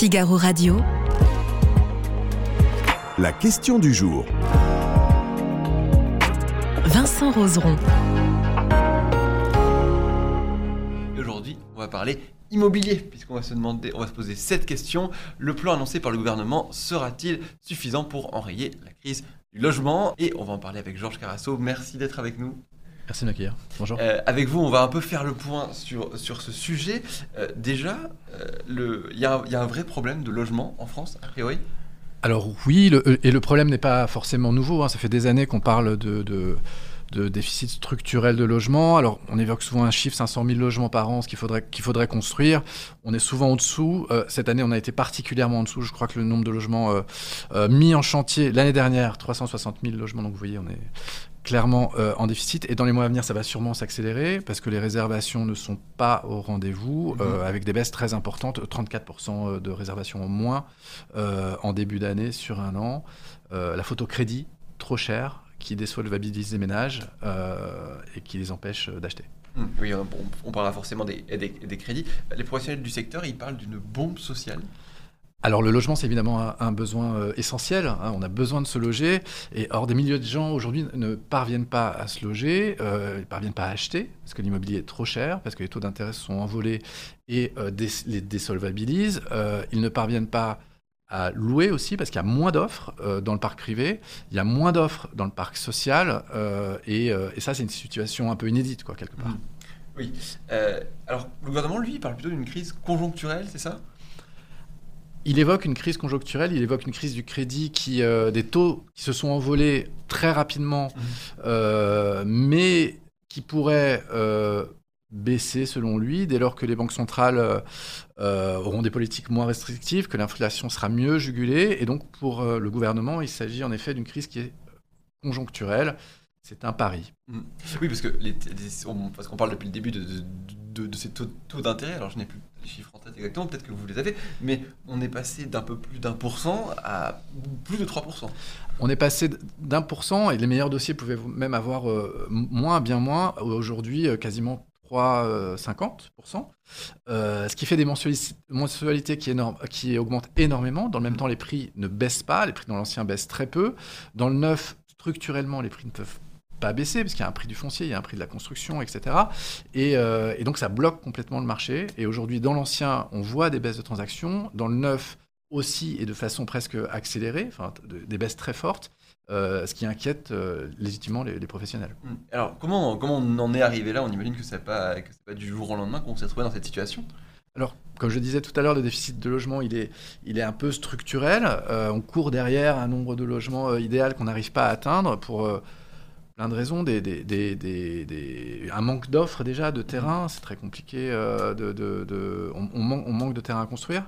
Figaro Radio. La question du jour. Vincent Roseron. Aujourd'hui, on va parler immobilier, puisqu'on va se demander, on va se poser cette question. Le plan annoncé par le gouvernement sera-t-il suffisant pour enrayer la crise du logement? Et on va en parler avec Georges Carasso. Merci d'être avec nous. Merci de m'accueillir. Bonjour. Euh, avec vous, on va un peu faire le point sur, sur ce sujet. Euh, déjà, euh, le- il y, a un- il y a un vrai problème de logement en France, a priori? Alors oui, le- et le problème n'est pas forcément nouveau. hein. Ça fait des années qu'on parle de, de- de déficit structurel de logement. Alors on évoque souvent un chiffre, 500 000 logements par an, ce qu'il faudrait, qu'il faudrait construire. On est souvent en dessous. Euh, cette année, on a été particulièrement en dessous. Je crois que le nombre de logements euh, euh, mis en chantier l'année dernière, 360 000 logements. Donc vous voyez, on est clairement en déficit. Et dans les mois à venir, ça va sûrement s'accélérer parce que les réservations ne sont pas au rendez-vous, Mhm. avec des baisses très importantes, 34% de réservations en moins en début d'année sur un an. La photo crédit, trop cher, qui désolvabilise les ménages euh, et qui les empêche euh, d'acheter. Hmm, Oui, on, on parlera forcément des, des, des crédits. Les professionnels du secteur, ils parlent d'une bombe sociale. Alors le logement, c'est évidemment un, un besoin euh, essentiel. hein. on a besoin de se loger. Et or, des milliers de gens aujourd'hui ne parviennent pas à se loger, euh, ils ne parviennent pas à acheter, parce que l'immobilier est trop cher, parce que les taux d'intérêt sont envolés et euh, les désolvabilisent. Ils ne parviennent pas à louer aussi, parce qu'il y a moins d'offres euh, dans le parc privé, il y a moins d'offres dans le parc social. euh, et, euh, et ça, c'est une situation un peu inédite, quoi, quelque part. Mhm. Oui. Alors, le gouvernement, lui, il parle plutôt d'une crise conjoncturelle, c'est ça? Il évoque une crise conjoncturelle, il évoque une crise du crédit qui des taux qui se sont envolés très rapidement, Mhm. euh, mais qui pourraient euh, baisser selon lui dès lors que les banques centrales euh, euh, auront des politiques moins restrictives, que l'inflation sera mieux jugulée. Et donc pour euh, le gouvernement, il s'agit en effet d'une crise qui est conjoncturelle. C'est un pari. Oui, parce que les, les- on- parce qu'on parle depuis le début de, de, de- de ces taux, taux d'intérêt. Alors, je n'ai plus les chiffres en tête exactement, peut-être que vous les avez, mais on est passé d'un peu plus d'un pour cent à plus de 3%. On est passé d'un pour cent et les meilleurs dossiers pouvaient même avoir euh, moins, bien moins. Aujourd'hui, quasiment 3,50%. Euh, ce qui fait des mensualités qui, augmentent énormément. Dans le même temps, les prix ne baissent pas. Les prix dans l'ancien baissent très peu. Dans le neuf, structurellement, les prix ne peuvent pas baisser parce qu'il y a un prix du foncier, il y a un prix de la construction, etc. Et, euh, et donc ça bloque complètement le marché. Et aujourd'hui, dans l'ancien, on voit des baisses de transactions. Dans le neuf aussi, et de façon presque accélérée, enfin, de- des baisses très fortes, euh, ce qui inquiète euh, légitimement les, les professionnels. Hmm. Alors, comment, comment on en est arrivé là? On imagine que ce n'est pas, pas du jour au lendemain qu'on s'est retrouvé dans cette situation. Alors, comme je disais tout à l'heure, le déficit de logement, il est, il est un peu structurel. Euh, on court derrière un nombre de logements idéal qu'on n'arrive pas à atteindre pour plein de raisons. Des, des- des- des- un manque d'offres déjà de terrain, c'est très compliqué. de, de- de- on, on man- on manque de terrain à construire.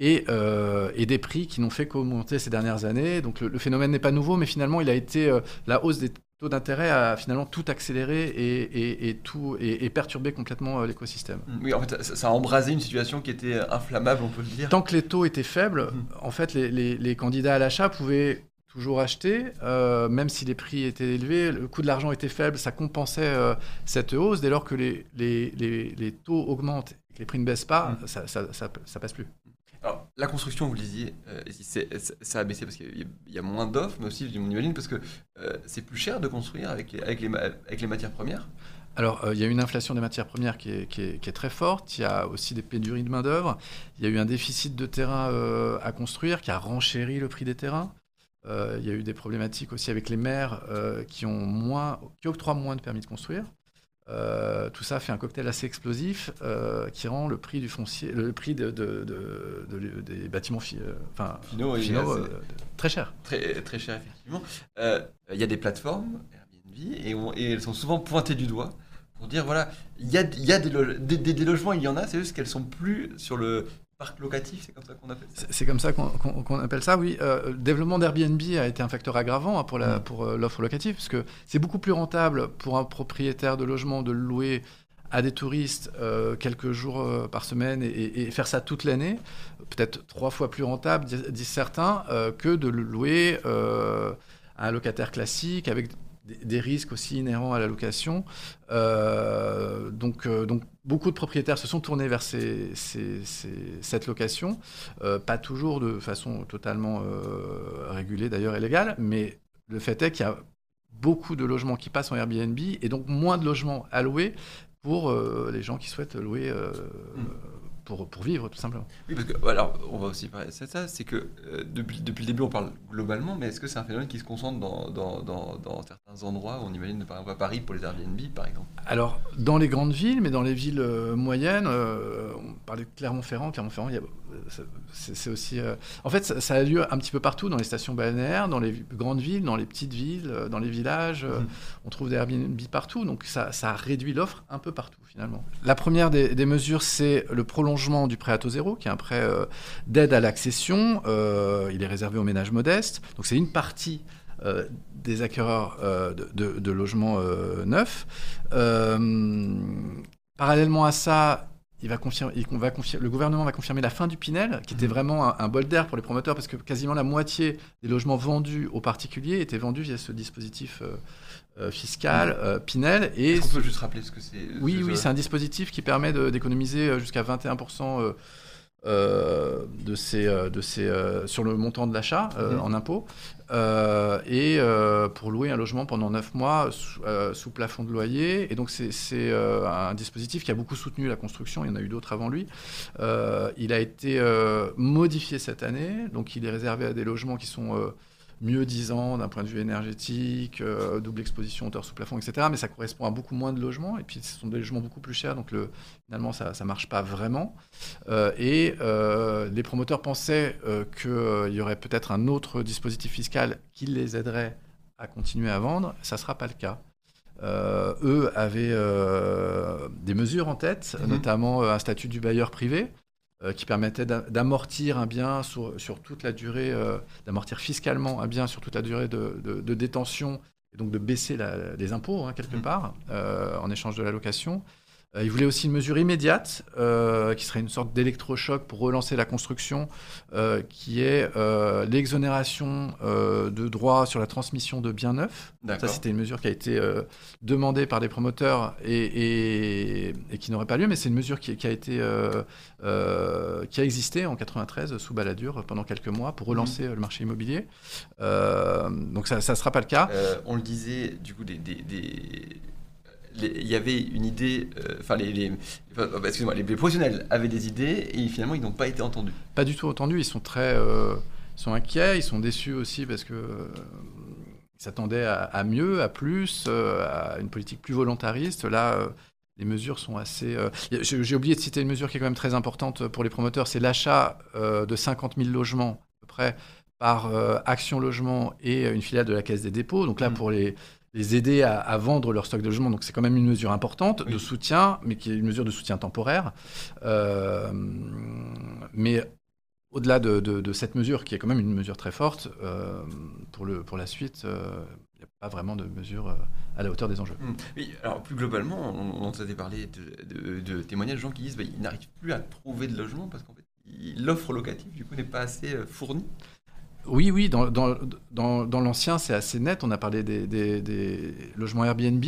Et, euh, et des prix qui n'ont fait qu'augmenter ces dernières années. Donc le, le phénomène n'est pas nouveau, mais finalement, il a été euh, la hausse des taux d'intérêt a finalement tout accéléré et, et- et tout et, perturbé complètement euh, l'écosystème. Hmm. Oui, en fait, ça, ça a embrasé une situation qui était inflammable, on peut le dire. Tant que les taux étaient faibles, Mhm. en fait, les, les- les candidats à l'achat pouvaient toujours acheter, euh, même si les prix étaient élevés, le coût de l'argent était faible, ça compensait euh, cette hausse. Dès lors que les, les- les- les taux augmentent et que les prix ne baissent pas, Mhm. ça, ça, ça- ça passe plus. La construction, vous le disiez, euh, ça a baissé parce qu'il y a- moins d'offres, mais aussi, on imagine, parce que euh, c'est plus cher de construire avec les, matières premières. Alors, euh, il y a une inflation des matières premières qui est, très forte. Il y a aussi des pénuries de main-d'œuvre. Il y a eu un déficit de terrain à construire qui a renchéri le prix des terrains. Il y a eu des problématiques aussi avec les maires qui, ont moins, qui octroient moins de permis de construire. Euh, tout ça fait un cocktail assez explosif euh, qui rend le prix du foncier, le prix de, de- de- de- des bâtiments fi- euh, enfin, Finaux, très cher. Très, très cher, effectivement. Il y a des plateformes, Airbnb, et, on- et elles sont souvent pointées du doigt pour dire voilà, il y a, y a des, lo- des- des- des logements, il y en a, c'est juste qu'elles sont plus sur le parc locatif, c'est comme ça qu'on appelle ça. C'est comme ça qu'on appelle ça, oui. Euh, le développement d'Airbnb a été un facteur aggravant hein, pour Mm. pour euh, l'offre locative, parce que c'est beaucoup plus rentable pour un propriétaire de logement de le louer à des touristes euh, quelques jours par semaine et, et- faire ça toute l'année, peut-être trois fois plus rentable, dis- disent certains, que de le louer à un locataire classique avec des, risques aussi inhérents à la location. Euh, donc, euh, donc, beaucoup de propriétaires se sont tournés vers cette location, euh, pas toujours de façon totalement régulée d'ailleurs et légale, mais le fait est qu'il y a beaucoup de logements qui passent en Airbnb et donc moins de logements alloués pour les gens qui souhaitent louer. Mmh pour, pour, vivre, tout simplement. Oui, parce que, alors, on va aussi parler de ça, c'est que euh, depuis, depuis le début, on parle globalement, mais est-ce que c'est un phénomène qui se concentre dans, dans, dans, dans, certains endroits on imagine, par exemple, à Paris pour les Airbnb, par exemple? Alors, dans les grandes villes, mais dans les villes euh, moyennes, euh, on parlait de Clermont-Ferrand. Clermont-Ferrand, il y a c'est aussi. En fait, ça, a lieu un petit peu partout, dans les stations balnéaires, dans les grandes villes, dans les petites villes, dans les villages. Mhm. On trouve des Airbnb partout, donc ça, ça réduit l'offre un peu partout finalement. La première des, mesures, c'est le prolongement du prêt à taux zéro, qui est un prêt d'aide à l'accession. il est réservé aux ménages modestes, donc c'est une partie. des acquéreurs de, de, logements neufs. parallèlement à ça, il va confirmer, il va confirmer, le gouvernement va confirmer la fin du Pinel, qui était mhm. vraiment un, bol d'air pour les promoteurs, parce que quasiment la moitié des logements vendus aux particuliers étaient vendus via ce dispositif euh, euh, fiscal mhm. euh, Pinel. Et Est-ce qu'on peut juste rappeler ce que c'est Oui, oui, c'est un dispositif qui permet d'économiser jusqu'à 21% euh, de ces, euh, de ces, euh, sur le montant de l'achat mhm. en impôts et pour louer un logement pendant 9 mois sous, plafond de loyer. Et donc c'est un dispositif qui a beaucoup soutenu la construction, il y en a eu d'autres avant lui. il a été modifié cette année, donc il est réservé à des logements qui sont mieux disant d'un point de vue énergétique, euh, double exposition, hauteur sous plafond, etc. Mais ça correspond à beaucoup moins de logements. Et puis, ce sont des logements beaucoup plus chers. Donc, le, finalement, ça ne marche pas vraiment. Euh, et euh, les promoteurs pensaient qu'il y aurait peut-être un autre dispositif fiscal qui les aiderait à continuer à vendre. Ça ne sera pas le cas. eux avaient des mesures en tête, mm-hmm. notamment un statut du bailleur privé, qui permettait d'amortir un bien sur, sur, toute la durée, euh, d'amortir fiscalement un bien sur toute la durée de, de, détention, et donc de baisser les impôts, hein, quelque mmh. part, euh, en échange de la location. Euh, il voulait aussi une mesure immédiate, euh, qui serait une sorte d'électrochoc pour relancer la construction, euh, qui est l'exonération de droits sur la transmission de biens neufs. Ça, c'était une mesure qui a été demandée par des promoteurs et, et, qui n'aurait pas lieu, mais c'est une mesure qui, qui a été qui a existé en 93 sous Balladur pendant quelques mois pour relancer mhm. le marché immobilier. donc ça ne sera pas le cas. on le disait, du coup, des, des il y avait une idée, euh, enfin les, les, excuse-moi, les, professionnels avaient des idées et finalement ils n'ont pas été entendus. Pas du tout entendus, ils sont très, euh, sont inquiets, ils sont déçus aussi parce que euh, s'attendaient à, mieux, à plus, à une politique plus volontariste. Là, les mesures sont assez. J'ai oublié de citer une mesure qui est quand même très importante pour les promoteurs, c'est l'achat de 50 000 logements à peu près par Action Logement et une filiale de la Caisse des dépôts. Donc là, mmh. pour les, les aider à, vendre leur stock de logement. Donc c'est quand même une mesure importante de soutien, mais qui est une mesure de soutien temporaire. Euh, mais au-delà de, cette mesure, qui est quand même une mesure très forte, euh, pour, le, pour la suite, euh, il n'y a pas vraiment de mesure à la hauteur des enjeux. Mmh. Oui, alors plus globalement, on, on entendait parler de, témoignages de gens qui disent qu'ils bah, n'arrivent plus à trouver de logement parce qu'en fait, l'offre locative, du coup, n'est pas assez fournie. Oui, oui, dans, dans, dans, l'ancien, c'est assez net. On a parlé des, des, logements Airbnb,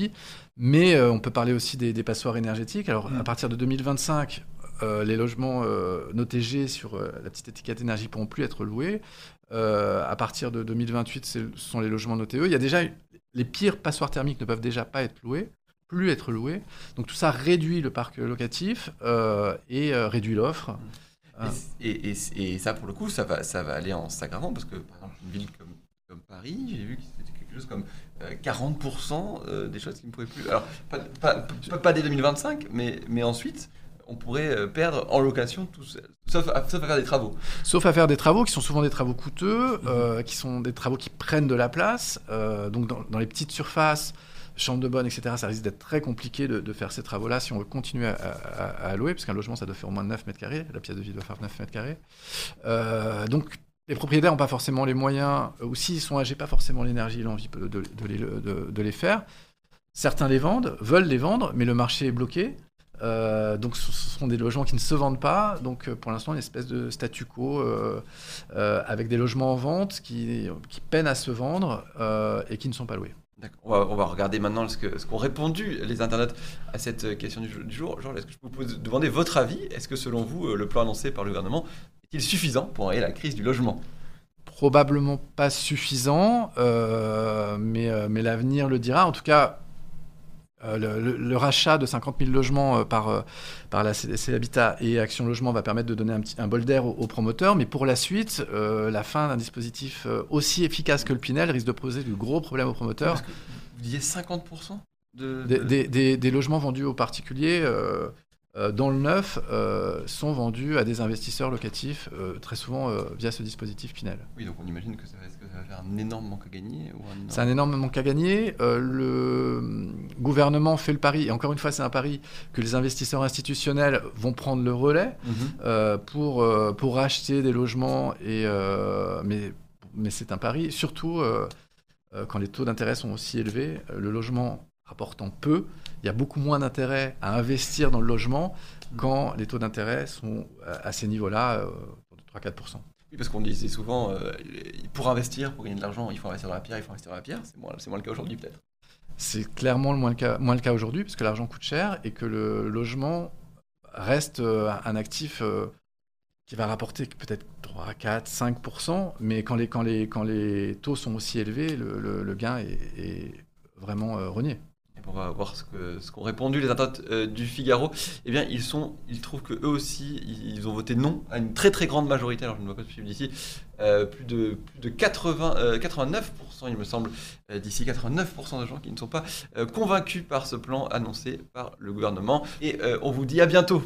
mais euh, on peut parler aussi des, passoires énergétiques. Alors, mm. à partir de 2025, euh, les logements euh, notés sur la petite étiquette énergie pourront plus être loués. à partir de 2028, ce sont les logements notés E. Il y a déjà les pires passoires thermiques ne peuvent déjà pas être loués, plus être loués. Donc tout ça réduit le parc locatif et réduit l'offre. Mm. Ah. Et, et, ça, pour le coup, ça va, ça va aller en s'aggravant parce que, par exemple, une ville comme, comme Paris, j'ai vu que c'était quelque chose comme 40% euh, euh, des choses qui ne pouvaient plus. Alors, pas, pas, pas, dès 2025, mais, mais ensuite, on pourrait euh, perdre en location, tout, sauf, à, sauf, à, faire des travaux. Sauf à faire des travaux qui sont souvent des travaux coûteux, qui sont des travaux qui prennent de la place. donc, dans, dans, les petites surfaces, chambre de bonne, etc., ça risque d'être très compliqué de, faire ces travaux-là si on veut continuer à, louer, parce qu'un logement, ça doit faire au moins 9 mètres carrés, la pièce de vie doit faire 9 mètres carrés. Euh, donc, les propriétaires n'ont pas forcément les moyens, ou s'ils sont âgés, pas forcément l'énergie et l'envie de, les, faire. Certains les vendent, veulent les vendre, mais le marché est bloqué. Euh, donc ce sont des logements qui ne se vendent pas. Donc pour l'instant, une espèce de statu quo euh, avec des logements en vente qui peinent à se vendre et qui ne sont pas loués. On va, regarder maintenant ce qu'ont répondu les internautes à cette question du, jour. Georges, est-ce que je peux vous demander votre avis? Est-ce que selon vous, le plan annoncé par le gouvernement est-il suffisant pour enrayer la crise du logement? Probablement pas suffisant, euh, euh, mais l'avenir le dira. En tout cas, euh, le, rachat de 50 000 logements par, par la CDC Habitat et Action Logement va permettre de donner un, petit, un bol d'air aux, promoteurs, mais pour la suite, la fin d'un dispositif aussi efficace que le Pinel risque de poser de gros problèmes aux promoteurs. vous disiez 50% de, Des, des, des, logements vendus aux particuliers euh, dans le neuf euh, sont vendus à des investisseurs locatifs, euh, très souvent via ce dispositif Pinel. Oui, donc on imagine que ça va, un énorme manque à gagner C'est un énorme manque à gagner. le gouvernement fait le pari, et encore une fois c'est un pari, que les investisseurs institutionnels vont prendre le relais mhm. pour, pour racheter des logements, et, mais, mais c'est un pari, surtout quand les taux d'intérêt sont aussi élevés. Le logement rapportant peu, il y a beaucoup moins d'intérêt à investir dans le logement quand les taux d'intérêt sont à ces niveaux-là, euh, de 3-4%. Oui, parce qu'on disait souvent, euh, pour investir, pour gagner de l'argent, il faut investir dans la pierre, il faut investir dans la pierre. C'est moins, moins le cas aujourd'hui peut-être. C'est clairement le moins le cas, moins le cas aujourd'hui, parce que l'argent coûte cher et que le logement reste euh, un actif qui va rapporter peut-être 3, 4, 5%, mais quand les, quand les, quand les taux sont aussi élevés, le, le, gain est vraiment renié on va voir ce qu'ont répondu les internautes euh, du Figaro. Eh bien, ils, sont, ils trouvent qu'eux aussi, ils, ont voté non à une très très grande majorité. Alors, je ne vois pas de suivre d'ici. Euh, plus de, plus de 80, 89%, euh, il me semble, d'ici 89% de gens qui ne sont pas convaincus par ce plan annoncé par le gouvernement. Et on vous dit à bientôt